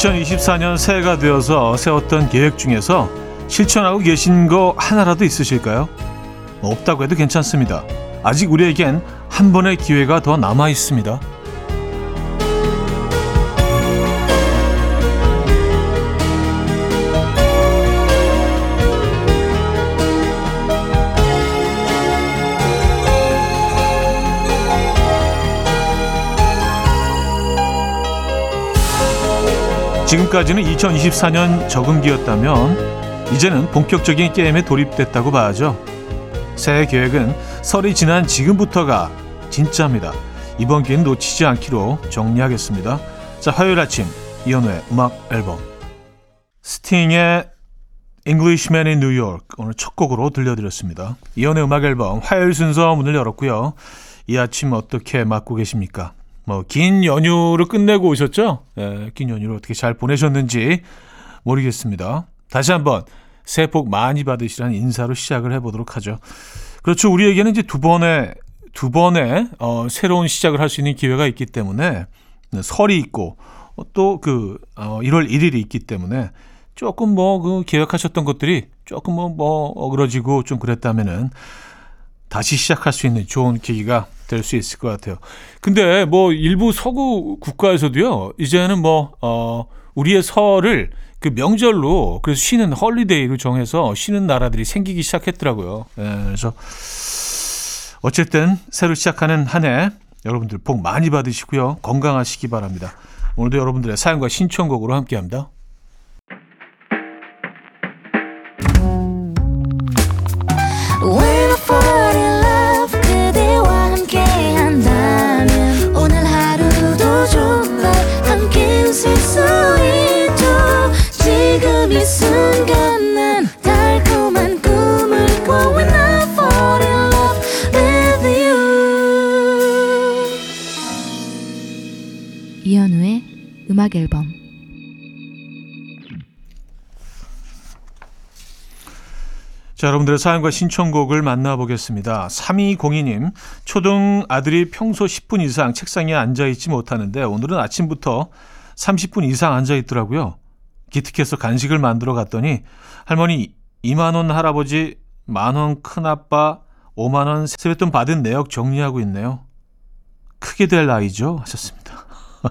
2024년 새해가 되어서 세웠던 계획 중에서 실천하고 계신 거 하나라도 있으실까요? 없다고 해도 괜찮습니다. 아직 우리에겐 한 번의 기회가 더 남아 있습니다. 지금까지는 2024년 적응기였다면 이제는 본격적인 게임에 돌입됐다고 봐야죠. 새해 계획은 설이 지난 지금부터가 진짜입니다. 이번 기회는 놓치지 않기로 정리하겠습니다. 자, 화요일 아침 이현우의 음악 앨범 스팅의 Englishman in New York 오늘 첫 곡으로 들려드렸습니다. 이현우의 음악 앨범 화요일 순서 문을 열었고요. 이 아침 어떻게 맞고 계십니까? 뭐 긴 연휴를 끝내고 오셨죠? 예, 긴 연휴를 어떻게 잘 보내셨는지 모르겠습니다. 다시 한번 새해 복 많이 받으시라는 인사로 시작을 해보도록 하죠. 그렇죠. 우리에게는 이제 두 번의 두 번의 어, 새로운 시작을 할 수 있는 기회가 있기 때문에 설이 있고 또그 어, 1월 1일이 있기 때문에 조금 뭐 그 계획하셨던 것들이 조금 뭐, 뭐 어그러지고 좀 그랬다면은 다시 시작할 수 있는 좋은 계기가 될 수 있을 것 같아요. 근데 뭐 일부 서구 국가에서도요, 이제는 뭐, 어, 우리의 설을 그 명절로 그래서 쉬는 헐리데이로 정해서 쉬는 나라들이 생기기 시작했더라고요. 예, 그래서 어쨌든 새로 시작하는 한 해 여러분들 복 많이 받으시고요. 건강하시기 바랍니다. 오늘도 여러분들의 사연과 신청곡으로 함께합니다. 앨범 자, 여러분들의 사연과 신청곡을 만나보겠습니다. 3202님, 초등 아들이 평소 10분 이상 책상에 앉아있지 못하는데 오늘은 아침부터 30분 이상 앉아있더라고요. 기특해서 간식을 만들어 갔더니 할머니 2만 원 할아버지 만 원 큰아빠 5만 원 세뱃돈 받은 내역 정리하고 있네요. 크게 될 나이죠? 하셨습니다.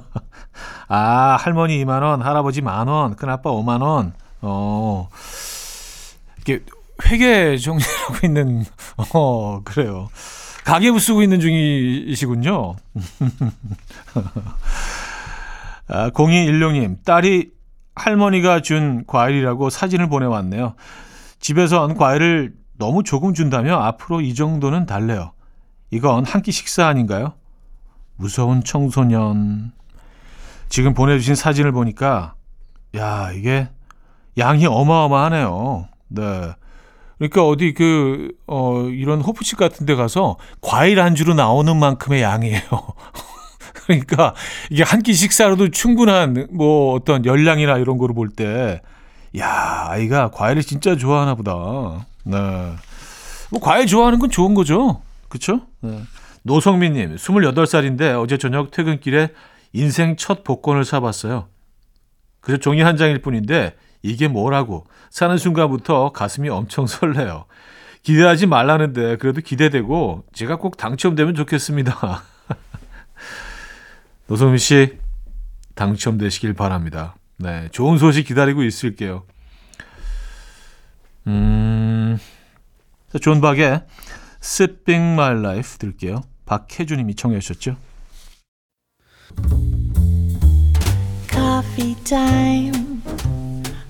아, 할머니 2만 원, 할아버지 만 원, 큰아빠 5만 원. 어. 이게 회계 정리하고 있는 어, 그래요. 가계부 쓰고 있는 중이시군요. 아, 0216님, 딸이 할머니가 준 과일이라고 사진을 보내왔네요. 집에선 과일을 너무 조금 준다며 앞으로 이 정도는 달래요. 이건 한 끼 식사 아닌가요? 무서운 청소년. 지금 보내주신 사진을 보니까 야 이게 양이 어마어마하네요. 네. 그러니까 어디 그, 어, 이런 호프집 같은 데 가서 과일 안주로 나오는 만큼의 양이에요. 그러니까 이게 한 끼 식사로도 충분한 뭐 어떤 열량이나 이런 거를 볼 때, 야, 아이가 과일을 진짜 좋아하나 보다. 네. 뭐 과일 좋아하는 건 좋은 거죠. 그쵸? 네. 노성민님, 28살인데 어제 저녁 퇴근길에 인생 첫 복권을 사봤어요. 그저 종이 한 장일 뿐인데 이게 뭐라고 사는 순간부터 가슴이 엄청 설레요. 기대하지 말라는데 그래도 기대되고 제가 꼭 당첨되면 좋겠습니다. 노성민 씨 당첨되시길 바랍니다. 네, 좋은 소식 기다리고 있을게요. 음, 존 박의 Sipping My Life 들게요. 박혜주님이 청해 주셨죠. Coffee time.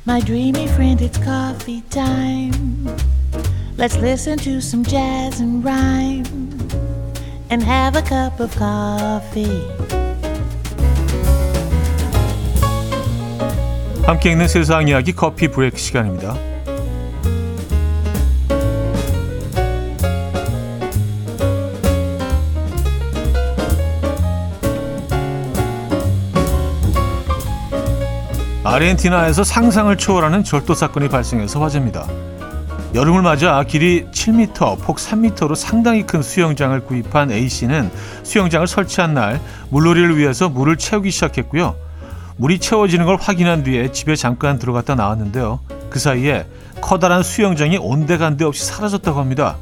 My dreamy friend, it's coffee time. Let's listen to some jazz and rhyme and have a cup of coffee. 함께 읽는 세상 이야기 커피 브레이크 시간입니다. 아르헨티나에서 상상을 초월하는 절도 사건이 발생해서 화제입니다. 여름을 맞아 길이 7m, 폭 3m로 상당히 큰 수영장을 구입한 A씨는 수영장을 설치한 날 물놀이를 위해서 물을 채우기 시작했고요. 물이 채워지는 걸 확인한 뒤에 집에 잠깐 들어갔다 나왔는데요. 그 사이에 커다란 수영장이 온데간데 없이 사라졌다고 합니다.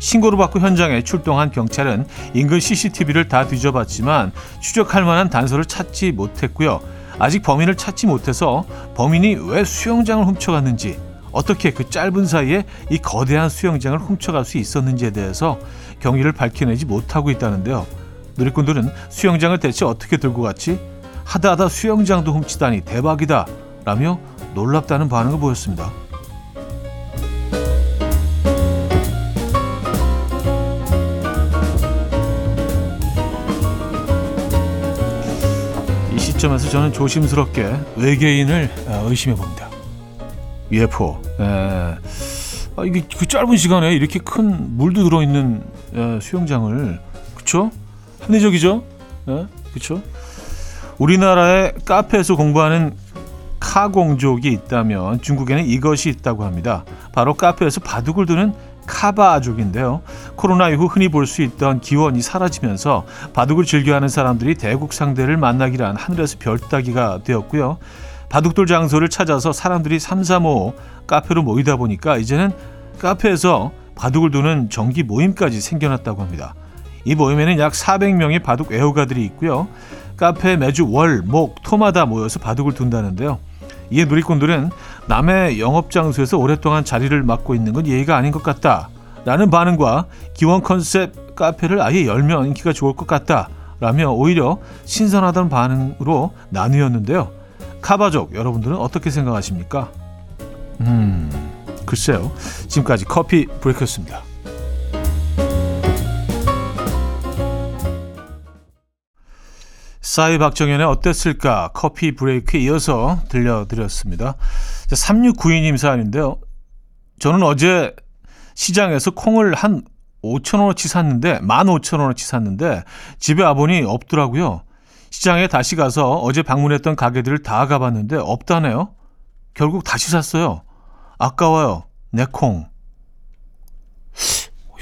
신고를 받고 현장에 출동한 경찰은 인근 CCTV를 다 뒤져봤지만 추적할 만한 단서를 찾지 못했고요. 아직 범인을 찾지 못해서 범인이 왜 수영장을 훔쳐갔는지 어떻게 그 짧은 사이에 이 거대한 수영장을 훔쳐갈 수 있었는지에 대해서 경위를 밝혀내지 못하고 있다는데요. 누리꾼들은 수영장을 대체 어떻게 들고 갔지? 하다하다 수영장도 훔치다니 대박이다 라며 놀랍다는 반응을 보였습니다. 이 시점에서 저는 조심스럽게 외계인을 어, 의심해 봅니다. UFO. 에, 아, 이게 그 짧은 시간에 이렇게 큰 물도 들어있는 에, 수영장을 그쵸? 합리적이죠? 에? 그쵸? 우리나라의 카페에서 공부하는 카공족이 있다면 중국에는 이것이 있다고 합니다. 바로 카페에서 바둑을 두는 카바족인데요. 코로나 이후 흔히 볼 수 있던 기원이 사라지면서 바둑을 즐겨하는 사람들이 대국 상대를 만나기란 하늘에서 별 따기가 되었고요. 바둑돌 장소를 찾아서 사람들이 삼삼오오 카페로 모이다 보니까 이제는 카페에서 바둑을 두는 정기 모임까지 생겨났다고 합니다. 이 모임에는 약 400명의 바둑 애호가들이 있고요. 카페에 매주 월, 목, 토마다 모여서 바둑을 둔다는데요. 이에 누리꾼들은 남의 영업 장소에서 오랫동안 자리를 맡고 있는 건 예의가 아닌 것 같다. 라는 반응과 기원 컨셉 카페를 아예 열면 인기가 좋을 것 같다. 라며 오히려 신선하다는 반응으로 나뉘었는데요. 카바족 여러분들은 어떻게 생각하십니까? 음, 글쎄요. 지금까지 커피 브레이크였습니다. 싸이 박정현의 어땠을까 커피 브레이크에 이어서 들려드렸습니다. 3692님 사연인데요. 저는 어제 시장에서 콩을 한 5천원어치 샀는데 15,000원어치 샀는데 집에 와보니 없더라고요. 시장에 다시 가서 어제 방문했던 가게들을 다 가봤는데 없다네요. 결국 다시 샀어요. 아까워요. 내 콩.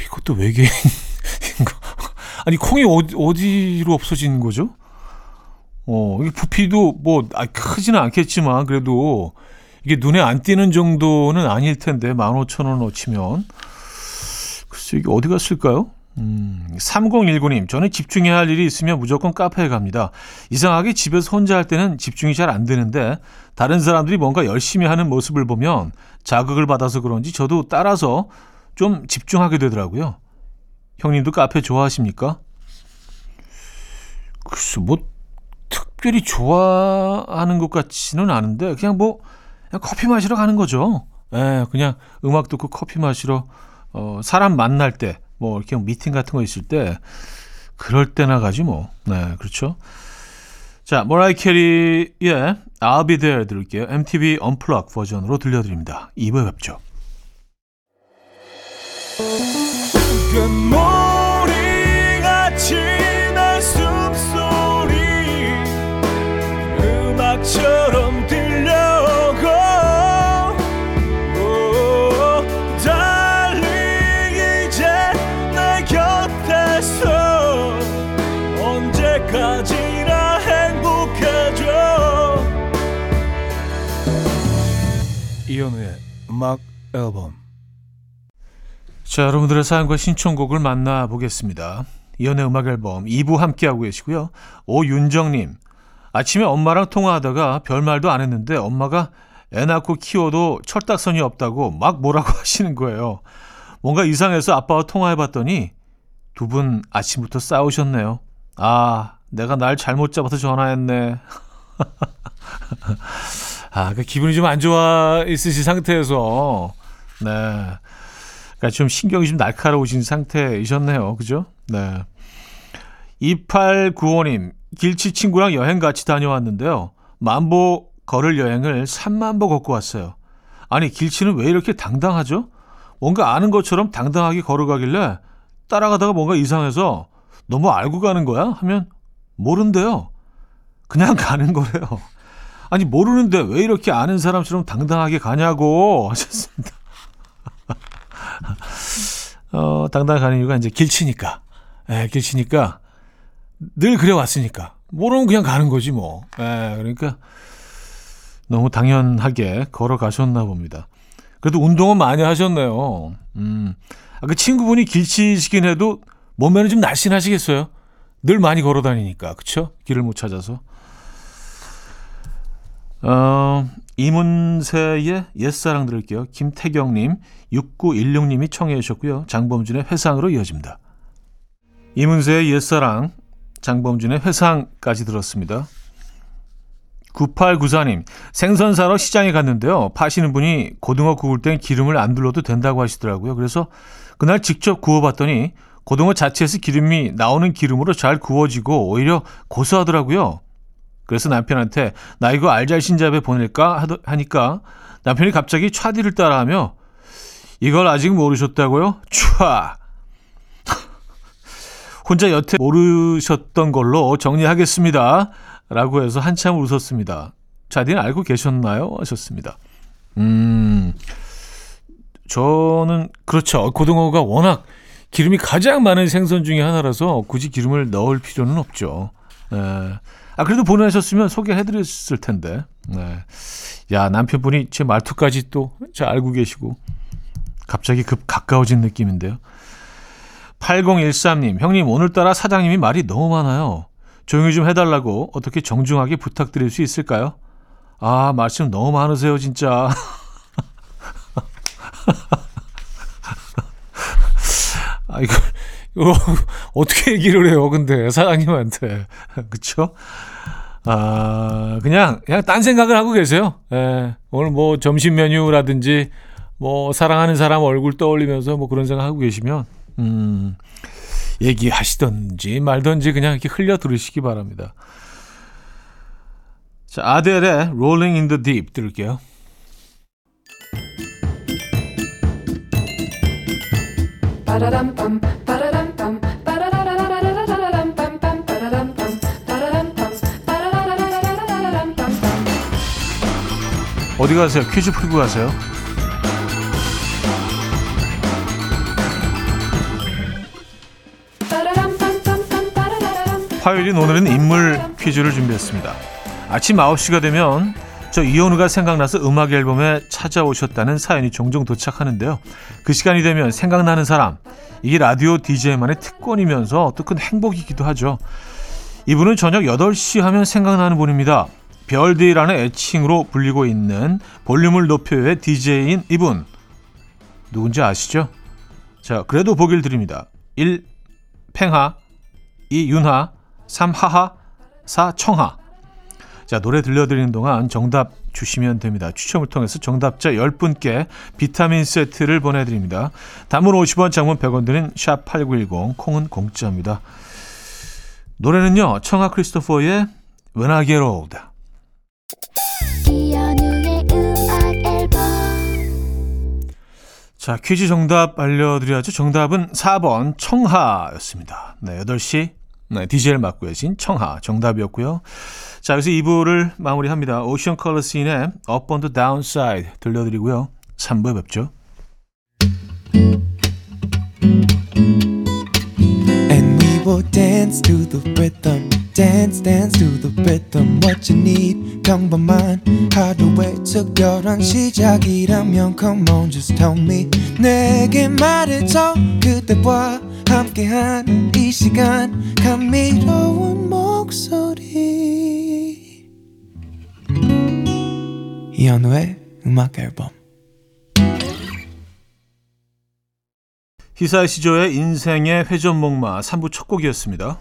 이것도 외계인인가? 아니 콩이 어디, 어디로 없어진 거죠? 어, 이게 부피도 뭐 아, 크지는 않겠지만 그래도 이게 눈에 안 띄는 정도는 아닐 텐데 15,000원어치면 글쎄 이게 어디 갔을까요? 음, 3019님, 저는 집중해야 할 일이 있으면 무조건 카페에 갑니다. 이상하게 집에서 혼자 할 때는 집중이 잘 안 되는데, 다른 사람들이 뭔가 열심히 하는 모습을 보면 자극을 받아서 그런지 저도 따라서 좀 집중하게 되더라고요. 형님도 카페 좋아하십니까? 글쎄, 뭐, 특별히 좋아하는 것 같지는 않은데, 그냥 뭐, 그냥 커피 마시러 가는 거죠. 예, 그냥 음악 듣고 커피 마시러, 어, 사람 만날 때, 뭐 이렇게 미팅 같은 거 있을 때 그럴 때나 가지 뭐. 네, 그렇죠. 자, 모라이 캐리의 I'll Be There 들을게요. MTV Unplugged 버전으로 들려드립니다. 2부에 뵙죠. 음악처럼 들려오고 달리 이제 내 곁에서 언제까지나 행복해져. 이현우의 음악 앨범. 자 여러분들의 사연과 신청곡을 만나보겠습니다. 이현우의 음악 앨범 2부 함께하고 계시고요. 오윤정님 아침에 엄마랑 통화하다가 별말도 안 했는데 엄마가 애 낳고 키워도 철딱선이 없다고 막 뭐라고 하시는 거예요. 뭔가 이상해서 아빠와 통화해봤더니 두 분 아침부터 싸우셨네요. 아, 내가 날 잘못 잡아서 전화했네. 아, 그 기분이 좀 안 좋아 있으신 상태에서, 네. 그러니까 좀 신경이 좀 날카로우신 상태이셨네요. 그죠? 네. 2895님, 길치 친구랑 여행 같이 다녀왔는데요. 만보 걸을 여행을 3만보 걷고 왔어요. 아니, 길치는 왜 이렇게 당당하죠? 뭔가 아는 것처럼 당당하게 걸어가길래 따라가다가 뭔가 이상해서 너무 알고 가는 거야? 하면 모른대요. 그냥 가는 거래요. 아니, 모르는데 왜 이렇게 아는 사람처럼 당당하게 가냐고 하셨습니다. 어, 당당하게 가는 이유가 이제 길치니까. 예, 길치니까 늘 그래왔으니까. 모르면 그냥 가는 거지 뭐. 예, 그러니까 너무 당연하게 걸어가셨나 봅니다. 그래도 운동은 많이 하셨네요. 음. 아, 그 친구분이 길치시긴 해도 몸매는 좀 날씬하시겠어요? 늘 많이 걸어 다니니까. 그쵸? 길을 못 찾아서. 어, 이문세의 옛사랑 들을게요. 김태경님, 6916님이 청해 주셨고요. 장범준의 회상으로 이어집니다. 이문세의 옛사랑, 장범준의 회상까지 들었습니다. 9894님, 생선 사러 시장에 갔는데요. 파시는 분이 고등어 구울 땐 기름을 안 둘러도 된다고 하시더라고요. 그래서 그날 직접 구워봤더니 고등어 자체에서 기름이 나오는 기름으로 잘 구워지고 오히려 고소하더라고요. 그래서 남편한테 나 이거 알잘신잡에 보낼까 하니까 남편이 갑자기 차디를 따라하며 이걸 아직 모르셨다고요? 촤! 혼자 여태 모르셨던 걸로 정리하겠습니다. 라고 해서 한참 웃었습니다. 차디는 알고 계셨나요? 하셨습니다. 음, 저는 그렇죠. 고등어가 워낙 기름이 가장 많은 생선 중의 하나라서 굳이 기름을 넣을 필요는 없죠. 에. 네. 아, 그래도 보내셨으면 소개해드렸을 텐데. 네. 야, 남편분이 제 말투까지 또 잘 알고 계시고. 갑자기 급 가까워진 느낌인데요. 8013님, 형님, 오늘따라 사장님이 말이 너무 많아요. 조용히 좀 해달라고 어떻게 정중하게 부탁드릴 수 있을까요? 아, 말씀 너무 많으세요, 진짜. 아, 이거, 이거 어떻게 얘기를 해요, 근데, 사장님한테. 그쵸? 아, 그냥, 그냥 딴 생각을 하고 계세요. 예. 오늘 뭐 점심 메뉴라든지, 뭐 사랑하는 사람 얼굴 떠올리면서 뭐 그런 생각 하고 계시면, 음, 얘기하시던지 말던지 그냥 이렇게 흘려 들으시기 바랍니다. 자, 아델의 Rolling in the Deep 들을게요. 어디 가세요? 퀴즈 풀고 가세요. 화요일인 오늘은 인물 퀴즈를 준비했습니다. 아침 9시가 되면 저 이현우가 생각나서 음악 앨범에 찾아오셨다는 사연이 종종 도착하는데요. 그 시간이 되면 생각나는 사람, 이게 라디오 DJ만의 특권이면서 또 큰 행복이기도 하죠. 이분은 저녁 8시 하면 생각나는 분입니다. 별디라는 애칭으로 불리고 있는 볼륨을 높여의 DJ인 이분. 누군지 아시죠? 자, 그래도 보기를 드립니다. 1. 팽하 2. 윤하 3. 하하 4. 청하 자, 노래 들려드리는 동안 정답 주시면 됩니다. 추첨을 통해서 정답자 10분께 비타민 세트를 보내드립니다. 단문 50원, 장문 100원 드는 샵8910, 콩은 공짜입니다. 노래는요, 청하 크리스토퍼의 When I Get Old. 자, 퀴즈 정답 알려드려야죠. 정답은 4번 청하였습니다. 네, 8시 네, DJ를 맡고 계신 청하 정답이었고요. 자, 여기서 2부를 마무리합니다. 오션 컬러 씬의 Up on the Downside 들려드리고요. 3부에 뵙죠. And we will dance to the rhythm. Dance dance to the rhythm what you need. 평범한 하루의 특별한 시작이라면 come on just tell me. 내게 말해줘 그대와 함께한 이 시간. 감미로운 목소리. 이현우의 음악 앨범. 히사이 시조의 인생의 회전목마 3부 첫 곡이었습니다.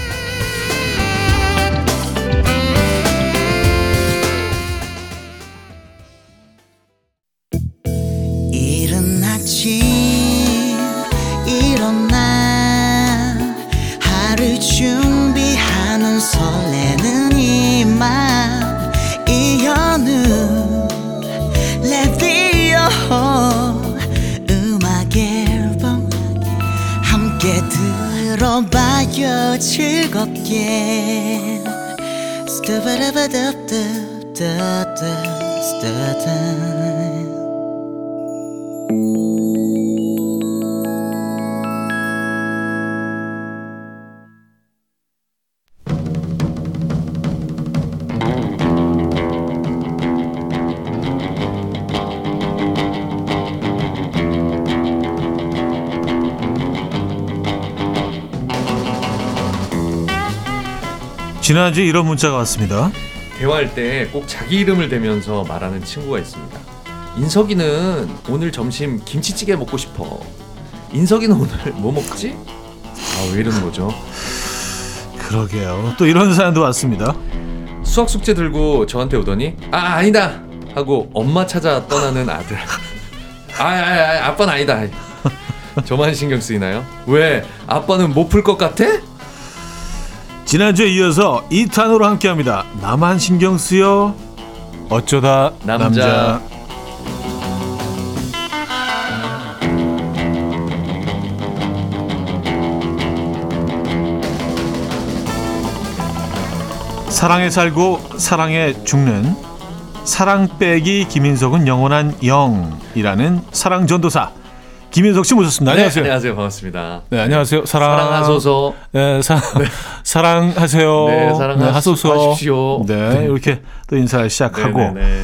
즐겁게. 스타바라바답답답답 스타다 지난주에 이런 문자가 왔습니다. 대화할 때 꼭 자기 이름을 대면서 말하는 친구가 있습니다. 인석이는 오늘 점심 김치찌개 먹고 싶어. 인석이는 오늘 뭐 먹지? 아, 왜 이러는 거죠? 그러게요. 또 이런 사연도 왔습니다. 수학 숙제 들고 저한테 오더니 아, 아니다. 하고 엄마 찾아 떠나는 아들. 아, 아, 아 아빠는 아니다. 저만 신경 쓰이나요? 왜? 아빠는 못 풀 것 같아? 지난주에 이어서 2탄으로 함께합니다. 나만 신경 쓰여 어쩌다 남자. 남자. 사랑에 살고 사랑에 죽는 사랑 빼기 김인석은 영원한 영이라는 사랑 전도사 김인석 씨 모셨습니다. 안녕하세요. 네, 안녕하세요. 반갑습니다. 네, 안녕하세요. 사랑 사랑하소서. 네, 사, 사랑하세요. 네, 사랑하소서. 하십시오. 네, 이렇게 또 인사를 시작하고 네네네.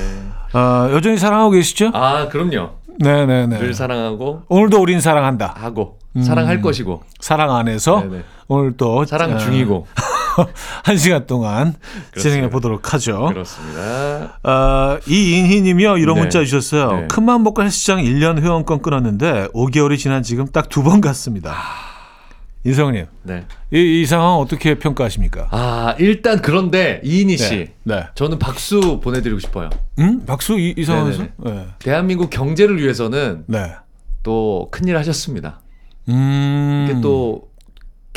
어, 여전히 사랑하고 계시죠? 아, 그럼요. 네, 네, 네. 늘 사랑하고 오늘도 우린 사랑한다. 하고 사랑할 것이고 사랑 안에서 네네. 오늘 또 사랑 어, 중이고 한 시간 동안 그렇습니다. 진행해 보도록 하죠. 그렇습니다. 어, 이인희님이요 이런 네. 문자 주셨어요. 네. 큰맘 먹고 헬스장 1년 회원권 끊었는데 5개월이 지난 지금 딱 두 번 갔습니다. 인성님, 네. 이, 이 상황 어떻게 평가하십니까? 아 일단 그런데 이인희 씨, 네. 네. 저는 박수 보내드리고 싶어요. 음? 박수 이, 이 상황에서? 네. 대한민국 경제를 위해서는 네. 또 큰일 하셨습니다. 음. 이게 또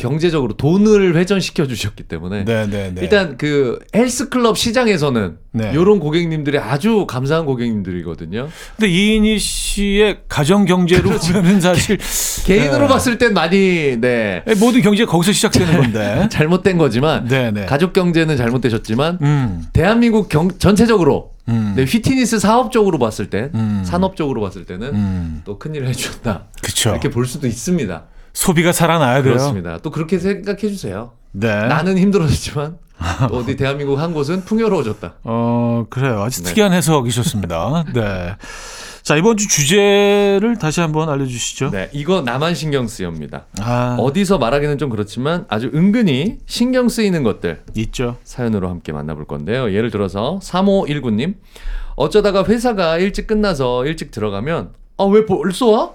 경제적으로 돈을 회전시켜 주셨기 때문에 네, 네, 네. 일단 그 헬스클럽 시장에서는 네. 이런 고객님들이 아주 감사한 고객님들이거든요. 근데 이인희 씨의 가정 경제로 보면은 사실 개인으로 네. 봤을 땐 많이 네 모든 경제가 거기서 시작되는 건데. 잘못된 거지만 네, 네. 가족 경제는 잘못되셨지만 음. 대한민국 경, 전체적으로 음. 네, 휘트니스 사업적으로 봤을 때 음. 산업적으로 봤을 때는 음. 또 큰일을 해주셨다 그쵸. 이렇게 볼 수도 있습니다. 소비가 살아나야 돼요. 그렇습니다. 또 그렇게 생각해 주세요. 네. 나는 힘들어졌지만 또 어디 대한민국 한 곳은 풍요로워졌다. 어, 그래요. 아주 네. 특이한 해석이셨습니다. 네. 자, 이번 주 주제를 다시 한번 알려주시죠. 네, 이거 나만 신경 쓰여입니다. 아, 어디서 말하기는 좀 그렇지만 아주 은근히 신경 쓰이는 것들 있죠. 사연으로 함께 만나볼 건데요. 예를 들어서 3519님 어쩌다가 회사가 일찍 끝나서 일찍 들어가면 아왜 벌써 와?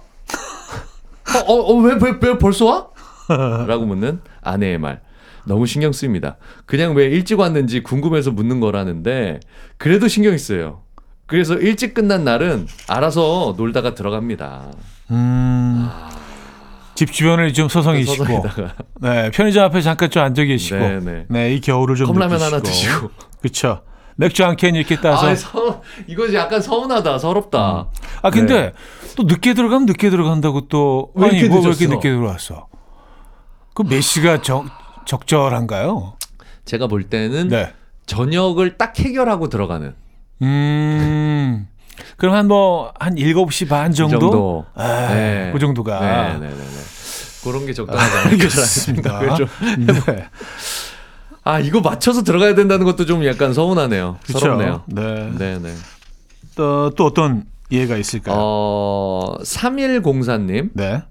어 어 왜 왜, 왜 벌써 와? 라고 묻는 아내의 말 너무 신경 쓰입니다. 그냥 왜 일찍 왔는지 궁금해서 묻는 거라는데 그래도 신경이 쓰여요. 그래서 일찍 끝난 날은 알아서 놀다가 들어갑니다. 음, 집 주변을 좀 서성이시고, 서성이다가 네, 편의점 앞에 잠깐 좀 앉아 계시고, 네, 네, 네. 이 겨울을 좀 컵라면 느끼시고. 하나 드시고. 그쵸. 맥주 한 캔 이렇게 따서. 아, 서, 이거 약간 서운하다, 서럽다. 아 근데 네. 또 늦게 들어가면 늦게 들어간다고 또 왜 아니 이렇게 뭐왜 이렇게? 늦게 들어왔어? 그 몇 시가 적 적절한가요? 제가 볼 때는 네. 저녁을 딱 해결하고 들어가는 음. 그럼 한 뭐 한 7시 반 정도? 이 정도. 아, 네. 그 정도가. 네, 네, 네, 네. 그런 게 적당하지 않을까. 생각을 좀. 네. 아, 이거 맞춰서 들어가야 된다는 것도 좀 약간 서운하네요. 그렇죠. 서럽네요. 네. 네, 네. 또, 또 어떤 예가 있을까요? 어, 3104님. 네.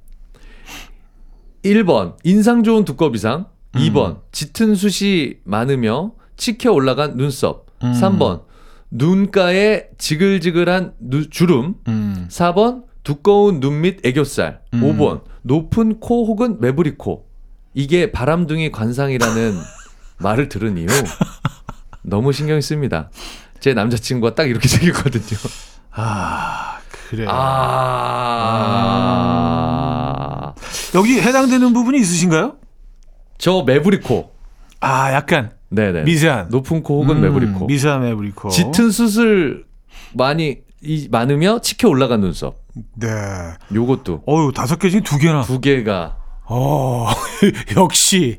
1번 인상 좋은 두꺼비상, 음. 2번 짙은 숱이 많으며 치켜 올라간 눈썹, 음. 3번 눈가에 지글지글한 누- 주름, 음. 4번 두꺼운 눈 밑 애교살, 음. 5번 높은 코 혹은 매부리 코. 이게 바람둥이 관상이라는 말을 들은 이후 너무 신경이 씁니다. 제 남자친구가 딱 이렇게 생겼거든요. 아 그래. 아. 여기 해당되는 부분이 있으신가요? 저 매부리 코. 아 약간 네네. 미세한 높은 코 혹은 음, 매부리 코. 미세한 매부리 코. 짙은 수술 많이 이, 많으며 치켜 올라간 눈썹. 네. 요것도 어유 다섯 개 중에 두 개나. 두 개가 어 역시.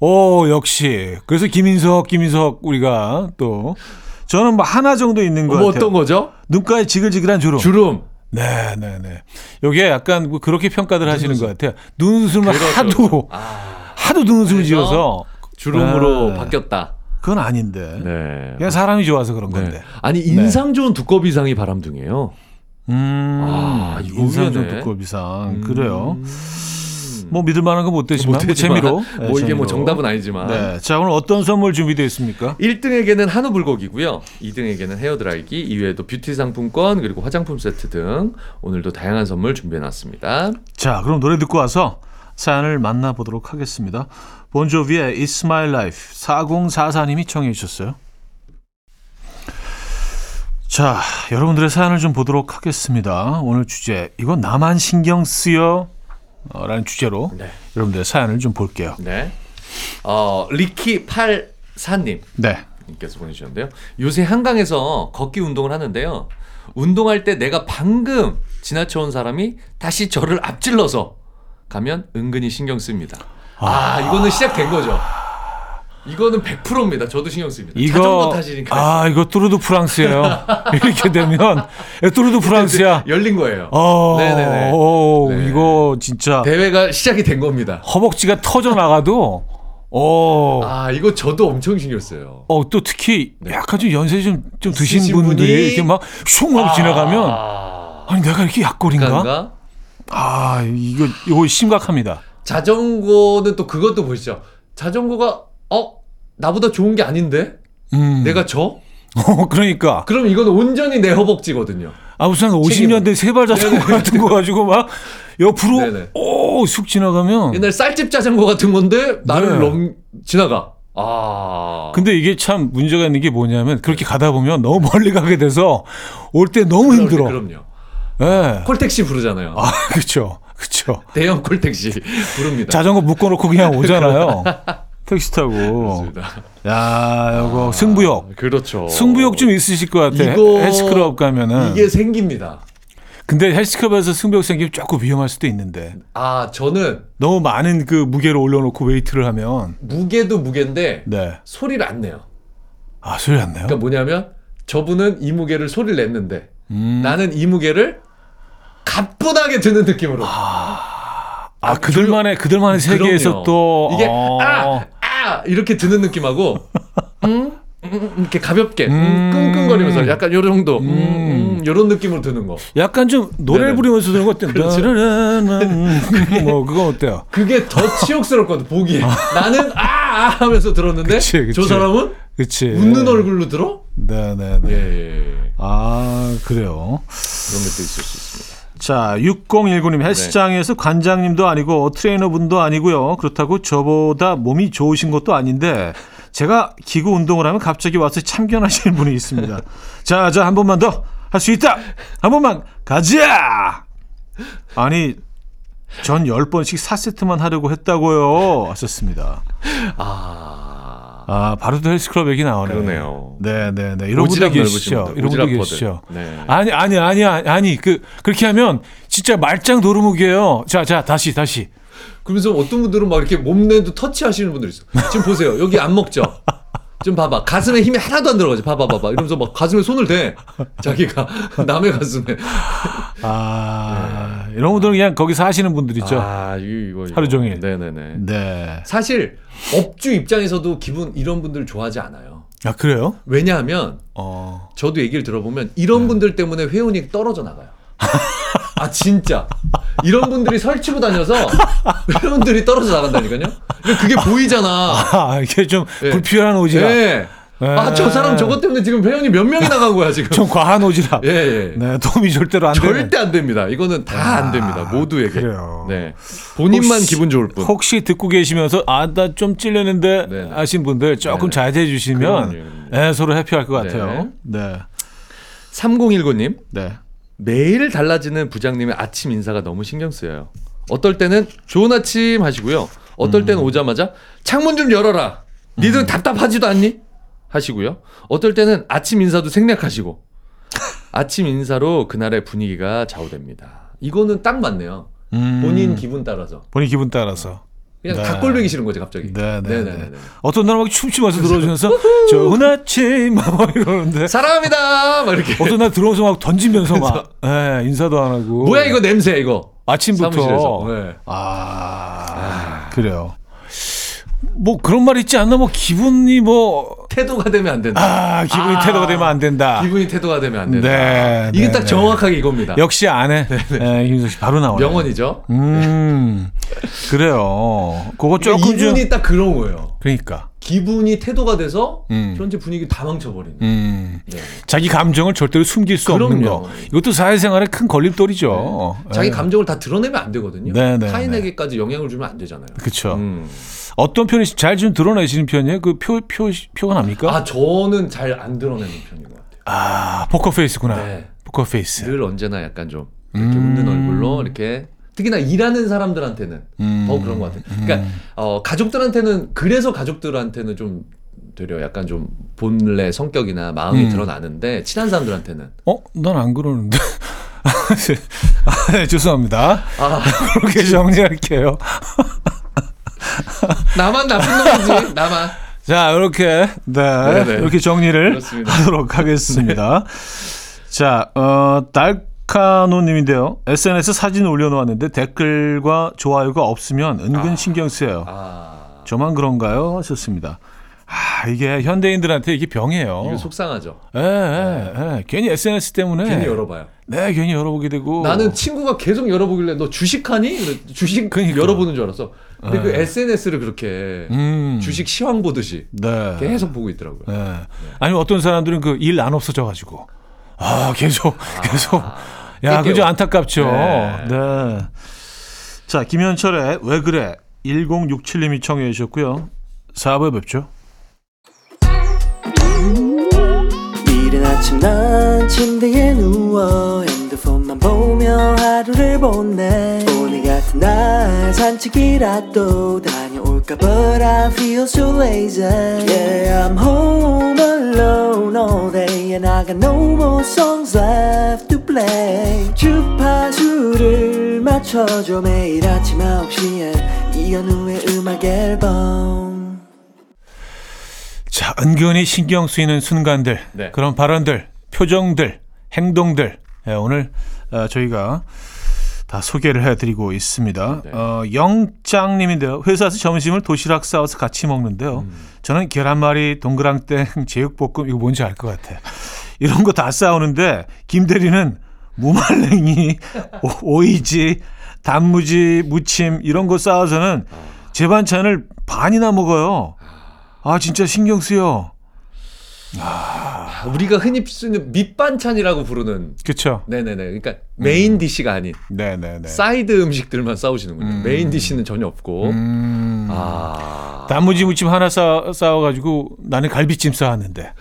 어 역시. 그래서 김인석 김인석 우리가 또 저는 뭐 하나 정도 있는 것뭐 같아요. 어떤 거죠? 눈가에 지글지글한 주름. 주름. 네, 네, 네. 요게 약간 뭐 그렇게 평가들 하시는 것 같아요. 눈웃음을 그렇죠. 하도 아, 하도 눈웃음을 지어서 주름으로 네. 바뀌었다. 그건 아닌데. 네. 그냥 사람이 좋아서 그런 네. 건데. 아니 인상 좋은 두꺼비상이 바람둥이에요. 음. 아, 인상 좀 의외네. 두꺼비상. 그래요. 음. 뭐 믿을 만한 건 못 되지만 뭐 재미로. 네, 뭐 이게 뭐 재미로. 정답은 아니지만. 네. 자, 오늘 어떤 선물 준비되어 있습니까? 1등에게는 한우 불고기고요. 2등에게는 헤어 드라이기, 이외에도 뷰티 상품권 그리고 화장품 세트 등 오늘도 다양한 선물 준비해 놨습니다. 자, 그럼 노래 듣고 와서 사연을 만나보도록 하겠습니다. 본조비의 It's My Life 4044님이 청해 주셨어요. 자, 여러분들의 사연을 좀 보도록 하겠습니다. 오늘 주제, 이거 나만 신경 쓰여? 어, 라는 주제로 네. 여러분들의 사연을 좀 볼게요. 네. 어, 리키84님 네. 님께서 보내주셨는데요. 요새 한강에서 걷기 운동을 하는데요. 운동할 때 내가 방금 지나쳐온 사람이 다시 저를 앞질러서 가면 은근히 신경 씁니다. 아, 이거는 시작된 거죠. 이거는 100%입니다. 저도 신경 씁니다. 자전거 타시니까 아, 이거 뚜르드 프랑스예요. 이렇게 되면 뚜르드 프랑스야. 열린 거예요. 어, 네네네. 오, 네. 이거 진짜 대회가 시작이 된 겁니다. 허벅지가 터져 나가도 어, 아, 이거 저도 엄청 신경 써요. 어, 또 특히 약간 좀 연세 좀, 좀 드신 분들이 분이 이렇게 막슝 하고 지나가면 아, 아니 내가 이렇게 약골인가? 아, 이거 이거 심각합니다. 자전거는 또 그것도 보시죠. 자전거가 어 나보다 좋은 게 아닌데 음. 내가 져? 어, 그러니까 그럼 이거는 온전히 내 허벅지거든요. 아 무슨 50년대 세발 자전거. 같은 거 가지고 막 옆으로. 오쑥 지나가면 옛날 쌀집 자전거 같은 건데 나를 네. 넘 지나가. 아. 근데 이게 참 문제가 있는 게 뭐냐면 그렇게 가다 보면 너무 멀리 가게 돼서 올 때 너무 힘들어. 그럼요. 예. 콜택시 부르잖아요. 아, 그렇죠. 그렇죠. 대형 콜택시 부릅니다. 자전거 묶어 놓고 그냥 오잖아요. 택시 타고. 야, 이거 승부욕. 그렇죠. 승부욕 좀 있으실 것 같아. 이거- 헬스클럽 가면은. 이게 생깁니다. 근데 헬스클럽에서 승부욕 생기면 조금 위험할 수도 있는데. 아 저는 너무 많은 그 무게를 올려놓고 웨이트를 하면. 무게도 무게인데 네. 소리를 안 내요. 아, 소리 안 나요? 그러니까 뭐냐면 저분은 이 무게를 소리를 냈는데 음. 나는 이 무게를 가뿐하게 드는 느낌으로. 아, 그들만의, 그들만의 세계에서 그럼요. 또. 이게 어. 아, 아 이렇게 드는 느낌하고 음, 음, 이렇게 가볍게 음, 음. 끙끙거리면서 약간 요 정도 음, 음. 음, 요런 느낌으로 드는 거. 약간 좀 노래를 네네. 부르면서 드는 거 어때요? 그렇죠. 뭐, 그건 어때요? 그게 더 치욕스럽거든 보기에. 나는 아, 아 하면서 들었는데 그치, 그치. 저 사람은 그치. 웃는 얼굴로 들어? 네네네. 예, 예, 예. 아, 그래요. 그런 것도 있을 수 있습니다. 자, 6019님 네. 헬스장에서 관장님도 아니고 트레이너분도 아니고요. 그렇다고 저보다 몸이 좋으신 것도 아닌데 제가 기구 운동을 하면 갑자기 와서 참견하시는 분이 있습니다. 자, 자, 한 번만 더 할 수 있다. 한 번만 가자. 아니, 전 10번씩 4세트만 하려고 했다고요. 하셨습니다. 아, 아, 바로 또 헬스클럽 얘기 나오네. 그러네요. 네, 네, 네. 이런 분들 계시죠. 이런 분들 계시죠. 네. 아니, 아니, 아니, 아니, 아니, 그, 그렇게 하면 진짜 말짱 도루묵이에요. 자, 자, 다시, 다시. 그러면서 어떤 분들은 막 이렇게 몸내도 터치하시는 분들 있어. 지금 보세요. 여기 안 먹죠. 좀 봐봐. 가슴에 힘이 하나도 안 들어가지. 봐봐, 봐봐. 이러면서 막 가슴에 손을 대. 자기가 남의 가슴에. 아, 이런 분들은 그냥 거기서 하시는 분들 있죠. 아, 이거, 이거. 하루 종일. 네네네. 네. 사실 업주 입장에서도 기분 이런 분들 좋아하지 않아요. 아, 그래요? 왜냐하면 어. 저도 얘기를 들어보면 이런 네. 분들 때문에 회원이 떨어져 나가요. 아 진짜 이런 분들이 설치고 다녀서 회원들이 떨어져 나간다니까요. 그러니까 그게 보이잖아. 아, 이게 좀 예. 불필요한 오지랖. 네. 아저 사람 저것 때문에 지금 회원이 몇 명이 나간 거야 지금. 좀 과한 오지랖. 예 예. 네, 도움이 절대로 안 되는. 절대 안 됩니다. 이거는 다 안 됩니다. 모두에게. 그래요. 네. 본인만 혹시- 기분 좋을 뿐. 혹시 듣고 계시면서 아 나 좀 찔렸는데 네네. 하신 분들 조금. 자제해 주시면 그럼요, 그럼요. 예, 서로 해피할 것 같아요. 네네. 네. 3019님. 네. 매일 달라지는 부장님의 아침 인사가 너무 신경 쓰여요. 어떨 때는 좋은 아침 하시고요. 어떨 때는 음. 오자마자 창문 좀 열어라. 니들은 답답하지도 않니? 하시고요. 어떨 때는 아침 인사도 생략하시고 아침 인사로 그날의 분위기가 좌우됩니다. 이거는 딱 맞네요. 음, 본인 기분 따라서 본인 기분 따라서. 그냥 네. 닭골뱅이 싫은 거지 갑자기. 네, 네, 네 네네. 네. 어떤 날은 막 춤추면서 들어오면서 좋은 아침 막 이러는데 사랑합니다. 막 이렇게. 어떤 날 들어오면서 막 던지면서 막 예, 인사도 안 하고 뭐야 이거 냄새 이거. 아침부터 사무실에서. 네. 아, 그래요. 뭐 그런 말 있지 않나? 뭐 기분이 뭐 태도가 되면 안 된다. 아, 기분이 아. 태도가 되면 안 된다. 기분이 태도가 되면 안 된다. 네, 이게 네, 딱 네. 정확하게 이겁니다. 역시 안에 예, 김석 씨 바로 나와요. 명언이죠. 음, 그래요. 그거 그러니까 조금 좀 이분이 딱 그런 거예요. 그러니까. 기분이 태도가 돼서 음. 현재 분위기 다 망쳐버리는. 음, 네. 자기 감정을 절대로 숨길 수 없는 그럼요. 거. 이것도 사회생활의 큰 걸림돌이죠. 자기 예. 감정을 다 드러내면 안 되거든요. 네, 네, 타인에게까지 영향을 주면 안 되잖아요. 그렇죠. 음. 어떤 편이 잘 좀 드러내시는 편이에요? 그 표 표 표가 납니까? 아 저는 잘 안 드러내는 편인 것 같아요. 아, 포커 페이스구나. 네. 포커 페이스. 늘 언제나 약간 좀 이렇게 음. 웃는 얼굴로 이렇게 특히나 일하는 사람들한테는 음. 더 그런 것 같아요. 그러니까 어, 가족들한테는 그래서 가족들한테는 좀 되려 약간 좀 본래 성격이나 마음이 음. 드러나는데 친한 사람들한테는 어, 난 안 그러는데. 아, 네, 죄송합니다. 아 그렇게 정리할게요. 나만 나쁜 놈이지 나만 자, 이렇게 네, 네네. 이렇게 정리를 그렇습니다. 하도록 하겠습니다. 자, 어, 달 카노님인데요. SNS 사진 올려놓았는데 댓글과 좋아요가 없으면 은근 아. 신경 쓰여요. 아 저만 그런가요? 하셨습니다. 아, 이게 현대인들한테 이게 병이에요. 이거 속상하죠. 예, 예, 예. 괜히 SNS 때문에 괜히 열어봐요. 네, 괜히 열어보게 되고 나는 친구가 계속 열어보길래 너 주식하니? 주식 그러니까. 열어보는 줄 알았어. 근데 그 네. SNS를 그렇게 음, 주식 시황 보듯이 네. 계속 보고 있더라고요. 네. 아니면 어떤 사람들은 그 일 안 없어져 가지고 아 계속 계속 야. 그죠 안타깝죠. 네. 네. 자 김현철의 왜 그래 1067님이 청해 주셨고요. 4부에 뵙죠. 이른 아침 난 침대에 누워 핸드폰만 보며 하루를 보내 오늘 같은 날 산책이라도 다녀올까 But I feel so lazy Yeah I'm home alone all day And I got no more songs left to play 주파수를 맞춰줘 매일 아침 9시에 이현우의 음악 앨범 자 은근히 신경 쓰이는 순간들 네. 그런 발언들 표정들 행동들 예, 오늘 어, 저희가 다 소개를 해드리고 있습니다. 네. 어, 영장님인데요. 회사에서 점심을 도시락 싸워서 같이 먹는데요. 저는 계란말이, 동그랑땡, 제육볶음 이거 뭔지 알 것 같아. 이런 거 다 싸우는데 김 대리는 무말랭이, 오- 오이지, 단무지, 무침 이런 거 싸와서는 제 반찬을 반이나 먹어요. 아 진짜 신경 쓰여. 우리가 흔히 쓰는 밑반찬이라고 부르는 그렇죠. 네네네. 그러니까 main dish가 아닌 네네네. 사이드 음식들만 싸오시는군요. 음. main dish는 전혀 없고. 음. 아. 단무지 무침 하나 싸, 싸와가지고 나는 갈비찜 싸왔는데.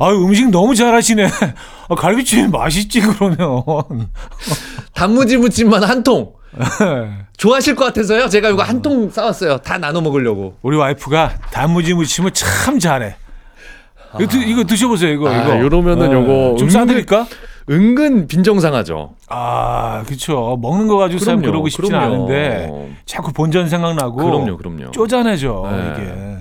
아, 음식 너무 잘하시네. 아, 갈비찜 맛있지 그러면. 단무지 무침만 한 통. 좋아하실 것 같아서요. 제가 이거 한 통 싸왔어요. 다 나눠 먹으려고. 우리 와이프가 단무지 무침을 참 잘해. 이거, 드, 이거 드셔보세요 이거 아, 이거. 요러면은 예. 요거 좀 은근- 싸드릴까? 은근 빈정상하죠. 아, 그렇죠. 먹는 거 가지고 참 그러고 싶진 그럼요. 않은데 자꾸 본전 생각나고. 그럼요, 그럼요. 쪼잔해져 네. 이게.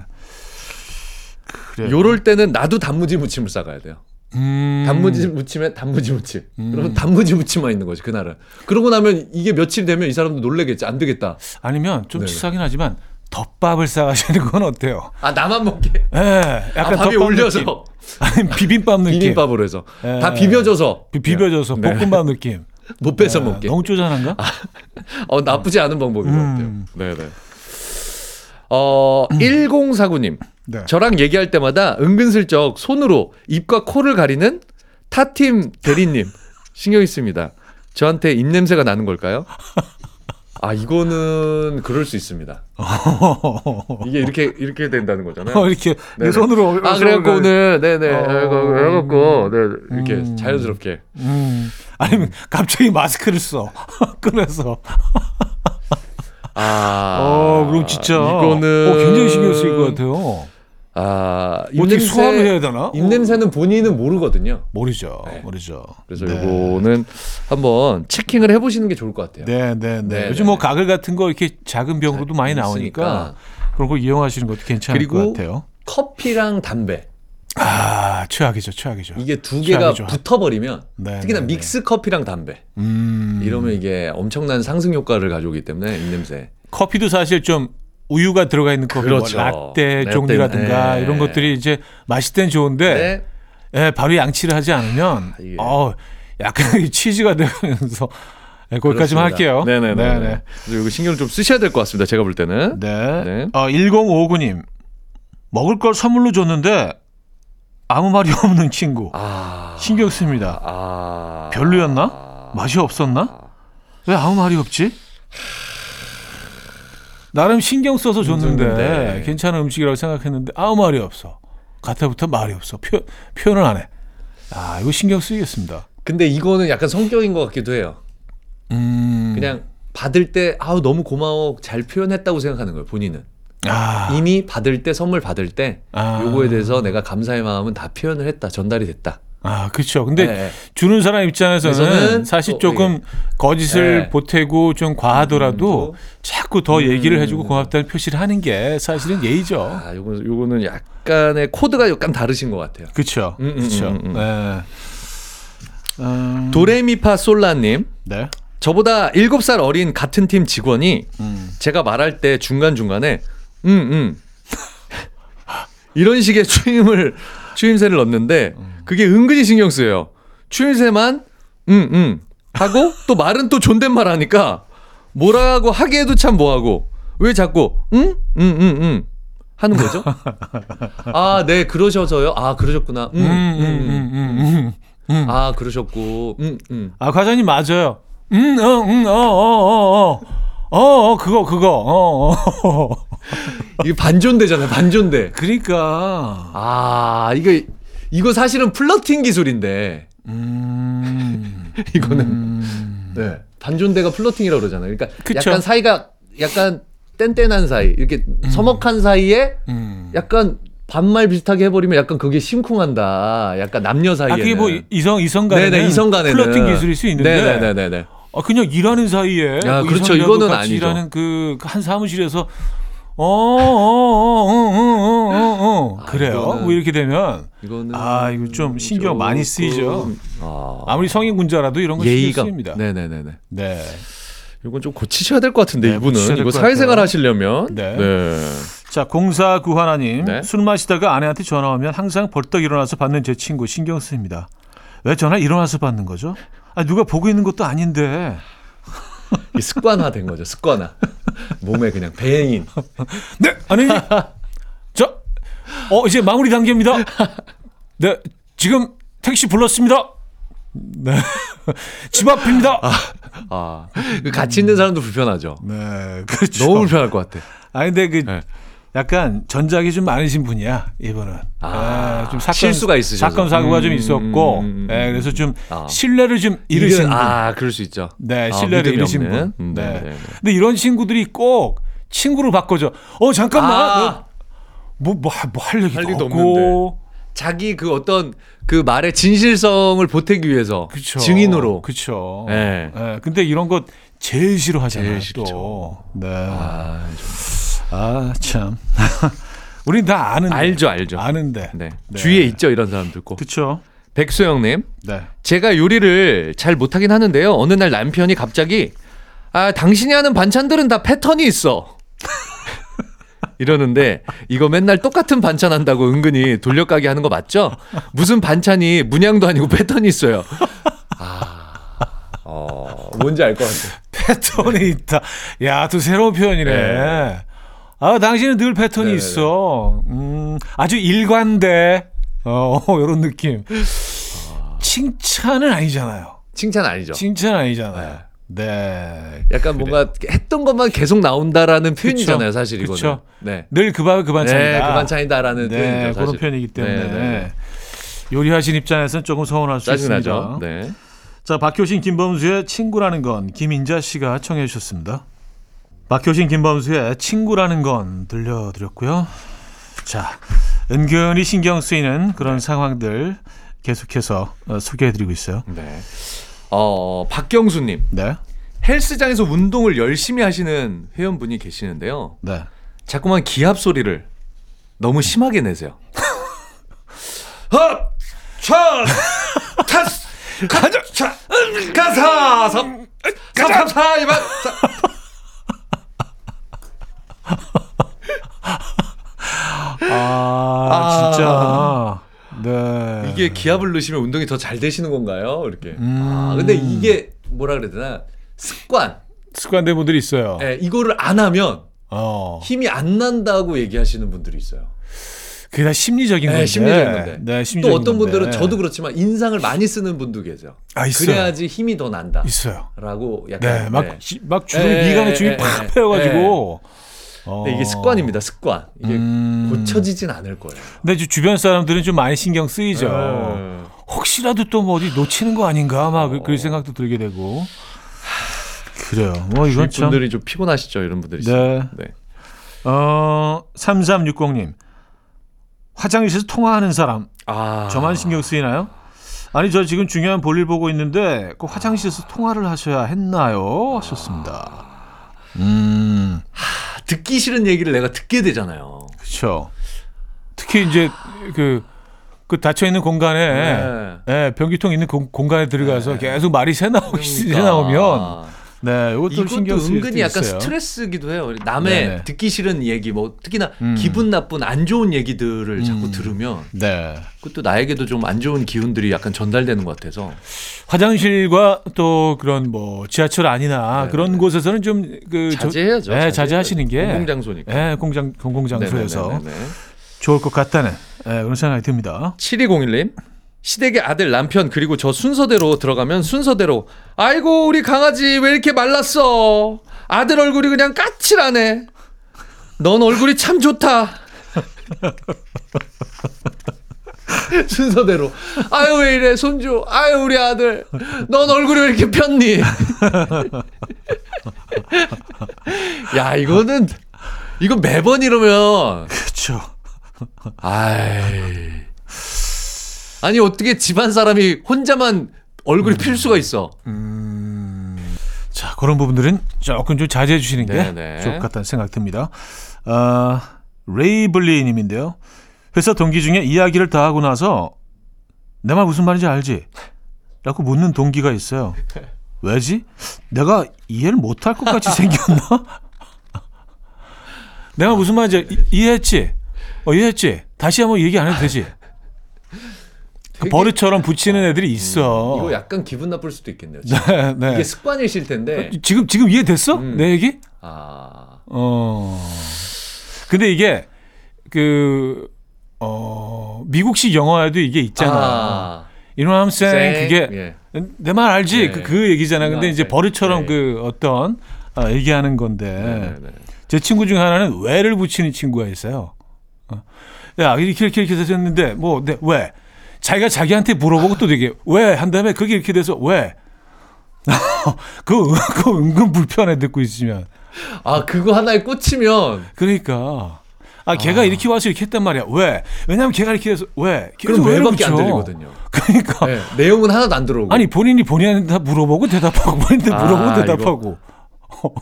그래요. 요럴 때는 나도 단무지 무침을 싸가야 돼요. 음. 단무지 무침에 단무지 무침. 그러면 단무지 무침만 있는 거지 그날은. 그러고 나면 이게 며칠 되면 이 사람도 놀래겠지. 안 되겠다. 아니면 좀 네네. 치사하긴 하지만 덮밥을 싸가시는 건 어때요? 아 나만 먹게. 예, 약간 아, 덮밥 올려서 느낌. 아니 비빔밥 느낌. 비빔밥으로 해서 예. 다 비벼줘서 비- 비벼져서 네. 볶음밥 느낌. 못 뺏어 네, 먹게. 너무 쪼잔한가? 어, 나쁘지 않은 방법인 음. 것 같아요. 네네. 어, 1049님. 네. 저랑 얘기할 때마다 은근슬쩍 손으로 입과 코를 가리는 타팀 대리님. 신경 있습니다. 저한테 입냄새가 나는 걸까요? 아, 이거는 그럴 수 있습니다. 이게 이렇게, 이렇게 된다는 거잖아요. 어, 이렇게 내 네네. 손으로 아, 그래갖고 오늘, 네네. 어. 그래갖고, 네, 이렇게 음. 자연스럽게. 음. 아니면 갑자기 마스크를 써 꺼내서 아. 어 그럼 진짜 이거는. 어, 굉장히 신경 쓰일 것 같아요. 아, 어떻게 수화를 해야 되나? 입냄새는 본인은 모르거든요. 모르죠, 네. 모르죠. 그래서 네. 요거는 한번 체킹을 해보시는 게 좋을 것 같아요. 네, 네, 네. 네, 요즘 네, 뭐 네. 가글 같은 거 이렇게 작은 병으로도 많이 나오니까 있으니까. 그런 거 이용하시는 것도 괜찮을 것 같아요. 커피랑 담배 아, 최악이죠, 최악이죠. 이게 두 개가 최악이죠. 붙어버리면 네, 특히나 네, 네. 믹스 커피랑 담배 음. 이러면 이게 엄청난 상승 효과를 가져오기 때문에 입냄새. 커피도 사실 좀 우유가 들어가 있는 커피, 그렇죠. 뭐 라떼 라떼, 종류라든가 네. 이런 것들이 이제 마실 땐 좋은데 네. 예, 바로 양치를 하지 않으면 이게. 어, 약간 이 치즈가 되면서 예, 거기까지만 그렇습니다. 할게요. 네네네. 네, 네, 네. 그래서 이거 신경을 좀 쓰셔야 될 것 같습니다. 제가 볼 때는. 네. 네. 어, 1059님. 먹을 걸 선물로 줬는데 아무 말이 없는 친구. 아. 신경 씁니다. 아. 별로였나? 맛이 없었나? 왜 아무 말이 없지? 나름 신경 써서 줬는데 줬는데. 괜찮은 음식이라고 생각했는데 아무 말이 없어. 가타부터 말이 없어. 표, 표현을 안 해. 아, 이거 신경 쓰이겠습니다. 근데 이거는 약간 성격인 것 같기도 해요. 음. 그냥 받을 때 아우 너무 고마워 잘 표현했다고 생각하는 거예요 본인은 아, 이미 받을 때 선물 받을 때 아. 요거에 대해서 내가 감사의 마음은 다 표현을 했다 전달이 됐다 아, 그렇죠. 근데 네. 주는 사람 입장에서는 사실 또 조금 거짓을 네. 보태고 좀 과하더라도 음, 자꾸 더 음. 얘기를 해주고 고맙다는 표시를 하는 게 사실은 예의죠. 아 요거 요거는 약간의 코드가 약간 다르신 것 같아요 그렇죠. 음, 음, 그렇죠. 음, 음. 네. 음, 도레미파 솔라님 네. 저보다 7살 어린 같은 팀 직원이 음. 제가 말할 때 중간중간에 음 음 이런 식의 추임을 추임새를 넣는데 그게 은근히 신경 쓰여요. 추임새만 음 음 하고 또 말은 또 존댓말 하니까 뭐라고 하게 해도 참 뭐하고 왜 자꾸 응응응응 하는 거죠? 아, 네, 그러셔서요. 아, 그러셨구나. 음, 음, 음, 음, 음. 음, 음, 음. 아, 그러셨고. 음, 음. 아, 과장님 맞아요. 음, 어, 음, 어, 어, 어, 어. 어, 어, 그거, 그거, 어, 어. 이게 반존대잖아요, 반존대. 그러니까. 아, 이거 이거 사실은 flirting 기술인데 음. 이거는 음. 네. 반존대가 flirting이라고 그러잖아요. 그러니까 그쵸. 약간 사이가 약간 뗀뗀한 사이, 이렇게 서먹한 사이에 음. 약간 반말 비슷하게 해버리면 약간 그게 심쿵한다. 약간 남녀 아, 사이에는. 그게 뭐 이성 이성 간에 네네 이성 간에는 flirting 기술일 수 있는데 네네네네. 아, 그냥 일하는 사이에 야, 뭐 그렇죠. 이거는 아니죠. 일하는 그 한 사무실에서 어 어 어 어 어 어 어 아, 그래요. 이거는- 뭐 이렇게 되면 이거는 아, 이거 좀 신경 많이 쓰이죠. 아, 아무리 성인 군자라도 이런 거 신경 예의가 쓰입니다. 네네네네. 네. 이건 좀 고치셔야 될 것 같은데 네, 이분은 이거 것 사회생활 같아요. 하시려면 네. 네. 자, 공사 구 하나님. 네. 술 마시다가 아내한테 전화 오면 항상 벌떡 일어나서 받는 제 친구 신경 쓰입니다. 왜 전화 일어나서 받는 거죠? 아, 누가 보고 있는 것도 아닌데. 이 습관화된 거죠. 습관화. 몸에 그냥 배인. 네, 아내님. 저, 어, 이제 마무리 단계입니다. 네, 지금 택시 불렀습니다. 네, 집 앞입니다. 아, 그 같이 있는 사람도 불편하죠. 네, 그렇죠. 너무 불편할 것 같아. 아, 근데 그 네. 약간 전작이 좀 많으신 분이야 이분은. 아, 예, 좀 사건, 실수가 있으셔서. 사건 사고가 좀 음, 있었고, 음, 음, 예, 그래서 좀 아. 신뢰를 좀 잃으신 분. 아, 그럴 수 있죠. 네, 아, 신뢰를 믿음이 잃으신 없는. 분. 음, 네. 네, 네, 네. 근데 이런 친구들이 꼭 친구로 바꿔줘. 어 잠깐만. 아. 뭐뭐할 얘기도 할 없고. 자기 그 어떤 그 말의 진실성을 보태기 위해서 그쵸. 증인으로. 그렇죠. 네. 네, 근데 이런 것 제일 싫어하잖아요. 제일 싫죠. 또. 네. 아, 아 참. 우린 다 아는데. 알죠, 알죠. 아는데. 네. 네. 주위에 있죠 이런 사람들 꼭. 그렇죠. 백소영님, 네. 제가 요리를 잘 못하긴 하는데요. 어느 날 남편이 갑자기 아 당신이 하는 반찬들은 다 패턴이 있어. 이러는데 이거 맨날 똑같은 반찬 한다고 은근히 돌려가게 하는 거 맞죠? 무슨 반찬이 문양도 아니고 패턴이 있어요. 아, 어, 뭔지 알 것 같아. 패턴이 있다. 야, 또 새로운 표현이네. 네. 아, 당신은 늘 패턴이 네네네. 있어. 음, 아주 일관돼. 어, 요런 느낌. 칭찬은 아니잖아요. 칭찬 아니죠. 칭찬 아니잖아요. 네. 약간 뭔가 했던 것만 계속 나온다라는 표현이잖아요, 사실 이거는. 그쵸. 네. 늘 그밥 그반찬이다. 네, 그 반찬이다라는 네, 표현이죠. 그런. 표현이기 때문에 네, 네, 네. 요리하신 입장에서는 조금 서운할 수 짜증나죠. 있습니다. 네. 자, 박효신 김범수의 친구라는 건 김인자 씨가 청해 주셨습니다. 박효신 김범수의 친구라는 건 들려드렸고요. 자, 은근히 신경 쓰이는 그런 상황들 계속해서 어, 소개해드리고 있어요. 네. 어, 박경수님. 네, 헬스장에서 운동을 열심히 하시는 회원분이 계시는데요. 네. 자꾸만 기합 소리를 너무 심하게 내세요. 헛! 차! 타스! 가자! 차! 가사! 섭! 가사! 이만! 아, 아. 진짜. 네. 이게 기합을 넣으시면 운동이 더 잘 되시는 건가요? 이렇게. 음. 아, 근데 이게 뭐라 그래야 되나? 습관. 습관된 분들이 있어요. 예, 이거를 안 하면 어. 힘이 안 난다고 얘기하시는 분들이 있어요. 그게 다 심리적인 네, 건데. 심리적인 건데. 네, 또 심리적인 어떤 분들은 건데. 저도 그렇지만 인상을 많이 쓰는 분도 계세요. 아, 있어요. 그래야지 힘이 더 난다. 있어요. 라고 약간 네, 막, 네. 지- 막 주름이 예, 미간에 예, 주름이 예, 팍 예. 패여가지고. 어. 근데 이게 습관입니다. 습관. 이게 음. 고쳐지진 않을 거예요. 근데 이제 주변 사람들은 좀 많이 신경 쓰이죠. 네. 혹시라도 또 뭐 어디 놓치는 거 아닌가 막 그- 그런 생각도 들게 되고. 그래요. 뭐 이건 참. 분들이 좀 피곤하시죠, 이런 분들이. 네. 네. 어, 3360님. 화장실에서 통화하는 사람. 아. 저만 신경 쓰이나요? 아니, 저 지금 중요한 볼일 보고 있는데 꼭 화장실에서 통화를 하셔야 했나요? 하셨습니다. 음, 듣기 싫은 얘기를 내가 듣게 되잖아요. 그렇죠. 특히 이제 그, 그 닫혀 있는 공간에 네. 예, 변기통 있는 공, 공간에 들어가서 네. 계속 말이 새 나오기 새 그러니까. 나오면 네, 이것도 신경 쓰일 은근히 수 약간 있어요. 스트레스기도 해요. 남의 네네. 듣기 싫은 얘기, 뭐 특히나 음. 기분 나쁜 안 좋은 얘기들을 자꾸 음. 들으면 네. 그것도 나에게도 좀 안 좋은 기운들이 약간 전달되는 것 같아서 화장실과 또 그런 뭐 지하철 안이나 네, 그런 네. 곳에서는 좀그 자제해야죠. 네, 자제 하시는 게 공공장소니까. 예, 공장 공공장소에서 네네네네. 좋을 것 같다는 예, 그런 생각이 듭니다. 7201님. 시댁의 아들 남편 그리고 저 순서대로 들어가면 순서대로 아이고 우리 강아지 왜 이렇게 말랐어? 아들 얼굴이 그냥 까칠하네. 넌 얼굴이 참 좋다. 순서대로 아유 왜 이래 손주? 아유 우리 아들. 넌 얼굴이 왜 이렇게 폈니? 야 이거는 이거 매번 이러면 그렇죠. 아이. 아니 어떻게 집안 사람이 혼자만 얼굴이 필 수가 있어? 자, 그런 부분들은 조금 좀 자제해 주시는 게 네네. 좋을 것 같다는 생각 듭니다. 아, 레이블리 님인데요. 회사 동기 중에 이야기를 다 하고 나서 내 말 무슨 말인지 알지? 라고 묻는 동기가 있어요. 왜지? 내가 이해를 못할 것 같이 생겼나? 내가 무슨 말인지 이- 이해했지? 어, 이해했지? 다시 한번 얘기 안 해도 되지? 그 버릇처럼 붙이는 애들이 있어. 이거 약간 기분 나쁠 수도 있겠네요. 네, 네. 이게 습관이실 텐데. 지금 지금 이해됐어? 음. 내 얘기? 아. 어. 근데 이게 그 어, 미국식 영화에도 이게 있잖아. 아. 이놈 쌤 그게 예. 내말 알지? 네. 그, 그 얘기잖아. 근데 이제 네. 버릇처럼 네. 그 어떤 아, 얘기하는 건데 네네네. 제 친구 중에 하나는 왜를 붙이는 친구가 있어요. 어. 야 이렇게 이렇게 이렇게 됐는데 뭐 네, 왜? 자기가 자기한테 물어보고 또 되게 왜 한 다음에 그게 이렇게 돼서 왜? 은- 그거 은근 불편해 듣고 있으면 아 그거 하나에 꽂히면 그러니까 아 걔가 이렇게 와서 이렇게 했단 말이야 왜? 왜냐면 걔가 이렇게 해서 왜? 그럼 왜밖에 안. 들리거든요. 그러니까 네, 내용은 하나도 안 들어오고. 아니 본인이 본인한테 다 물어보고 대답하고 본인한테 아, 물어보고. 대답하고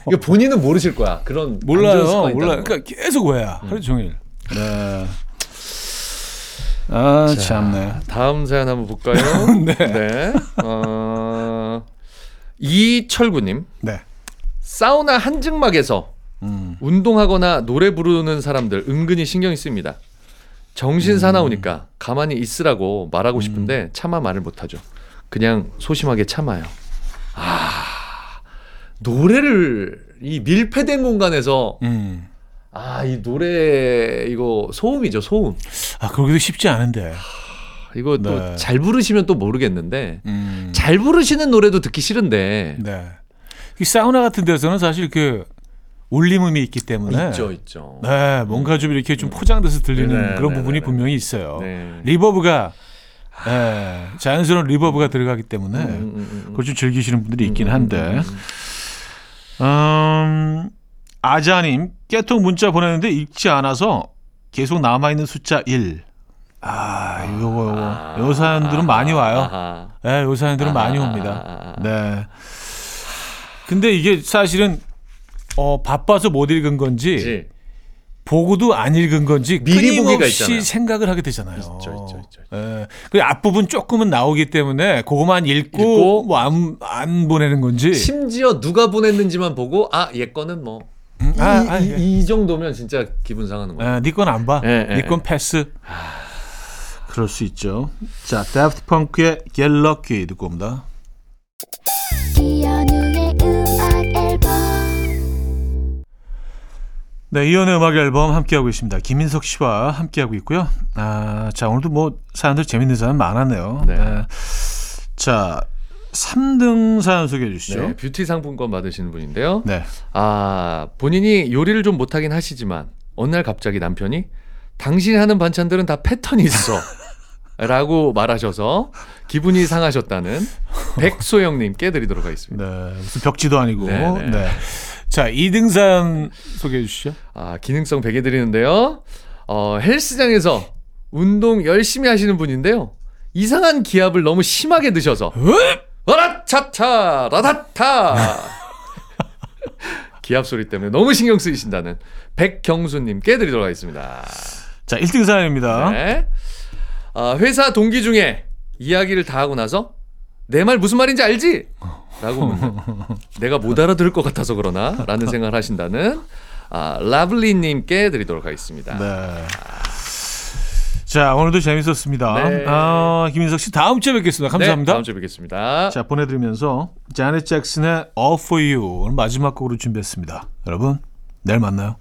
이거 본인은 모르실 거야. 그런 몰라요 몰라. 그러니까 계속 왜야 하루 종일 네. 아 참네 다음 사연 한번 볼까요? 네. 어... 이철구님 네 사우나 한증막에서 음. 운동하거나 노래 부르는 사람들 은근히 신경이 씁니다. 정신 음. 사나우니까 가만히 있으라고 말하고 싶은데 차마 말을 못하죠. 그냥 소심하게 참아요. 아 노래를 이 밀폐된 공간에서 음. 아 이 노래 이거 소음이죠 소음. 아, 그러기도 쉽지 않은데. 이거 네. 또잘 부르시면 또 모르겠는데 음. 잘 부르시는 노래도 듣기 싫은데 네. 이 사우나 같은 데서는 사실 그 울림음이 있기 때문에 있죠 있죠. 네, 뭔가 좀 이렇게 좀 포장돼서 들리는 네, 그런 네, 부분이 네, 분명히 있어요. 네. reverb가 네, 자연스러운 reverb가 들어가기 때문에 음, 음, 음, 음. 그걸 좀 즐기시는 분들이 있긴 한데. 음, 음, 음. 음, 아자님 깨통 문자 보냈는데 읽지 않아서 계속 남아 있는 숫자 1. 아, 이거 요거 아, 요 사연들은 많이 와요. 아하. 네, 요 사연들은 많이 옵니다. 네. 근데 이게 사실은 어, 바빠서 못 읽은 건지 그치? 보고도 안 읽은 건지 미리 보기가 있잖아요. 생각을 하게 되잖아요. 있죠, 있죠, 있죠. 예. 그 앞부분 조금은 나오기 때문에 그거만 읽고, 읽고 뭐안안 보내는 건지. 심지어 누가 보냈는지만 보고 아 얘 거는 뭐 이 음, 아, 아, 예. 이, 이 정도면 진짜 기분 상하는 거예요. 예, 니건 안 봐. 예, 예, 니건 패스. 그럴 수 있죠. 자, Daft Punk의 Get Lucky 듣고 옵니다. 네, 이현우의 음악 앨범 함께하고 있습니다. 김인석 씨와 함께하고 있고요. 아, 자, 오늘도 뭐 사연들 재밌는 사연 많았네요. 네. 자, 3등 사연 소개해 주시죠. 네, 뷰티 상품권 받으시는 분인데요. 네. 아 본인이 요리를 좀 못하긴 하시지만 어느 날 갑자기 남편이 당신이 하는 반찬들은 다 패턴이 있어. 라고 말하셔서 기분이 상하셨다는 백소영님 깨드리도록 하겠습니다. 네, 무슨 벽지도 아니고. 네, 네. 네. 자, 2등 사연 소개해 주시죠. 아, 기능성 베개 드리는데요. 어, 헬스장에서 운동 열심히 하시는 분인데요. 이상한 기압을 너무 심하게 드셔서 라차차 라다타 기압 소리 때문에 너무 신경 쓰이신다는 백경수님 깨드리도록 하겠습니다. 자, 1등 사연입니다. 네. 아, 회사 동기 중에 이야기를 다 하고 나서 내 말 무슨 말인지 알지? 라고 내가 못 알아들을 것 같아서 그러나 라는 생각을 하신다는 아, 라블리님께 드리도록 하겠습니다. 네. 자, 오늘도 재밌었습니다. 네. 아, 김인석 씨 다음 주에 뵙겠습니다. 감사합니다. 네, 다음 주에 뵙겠습니다. 자, 보내드리면서 자넷 잭슨의 All For You 오늘 마지막 곡으로 준비했습니다. 여러분, 내일 만나요.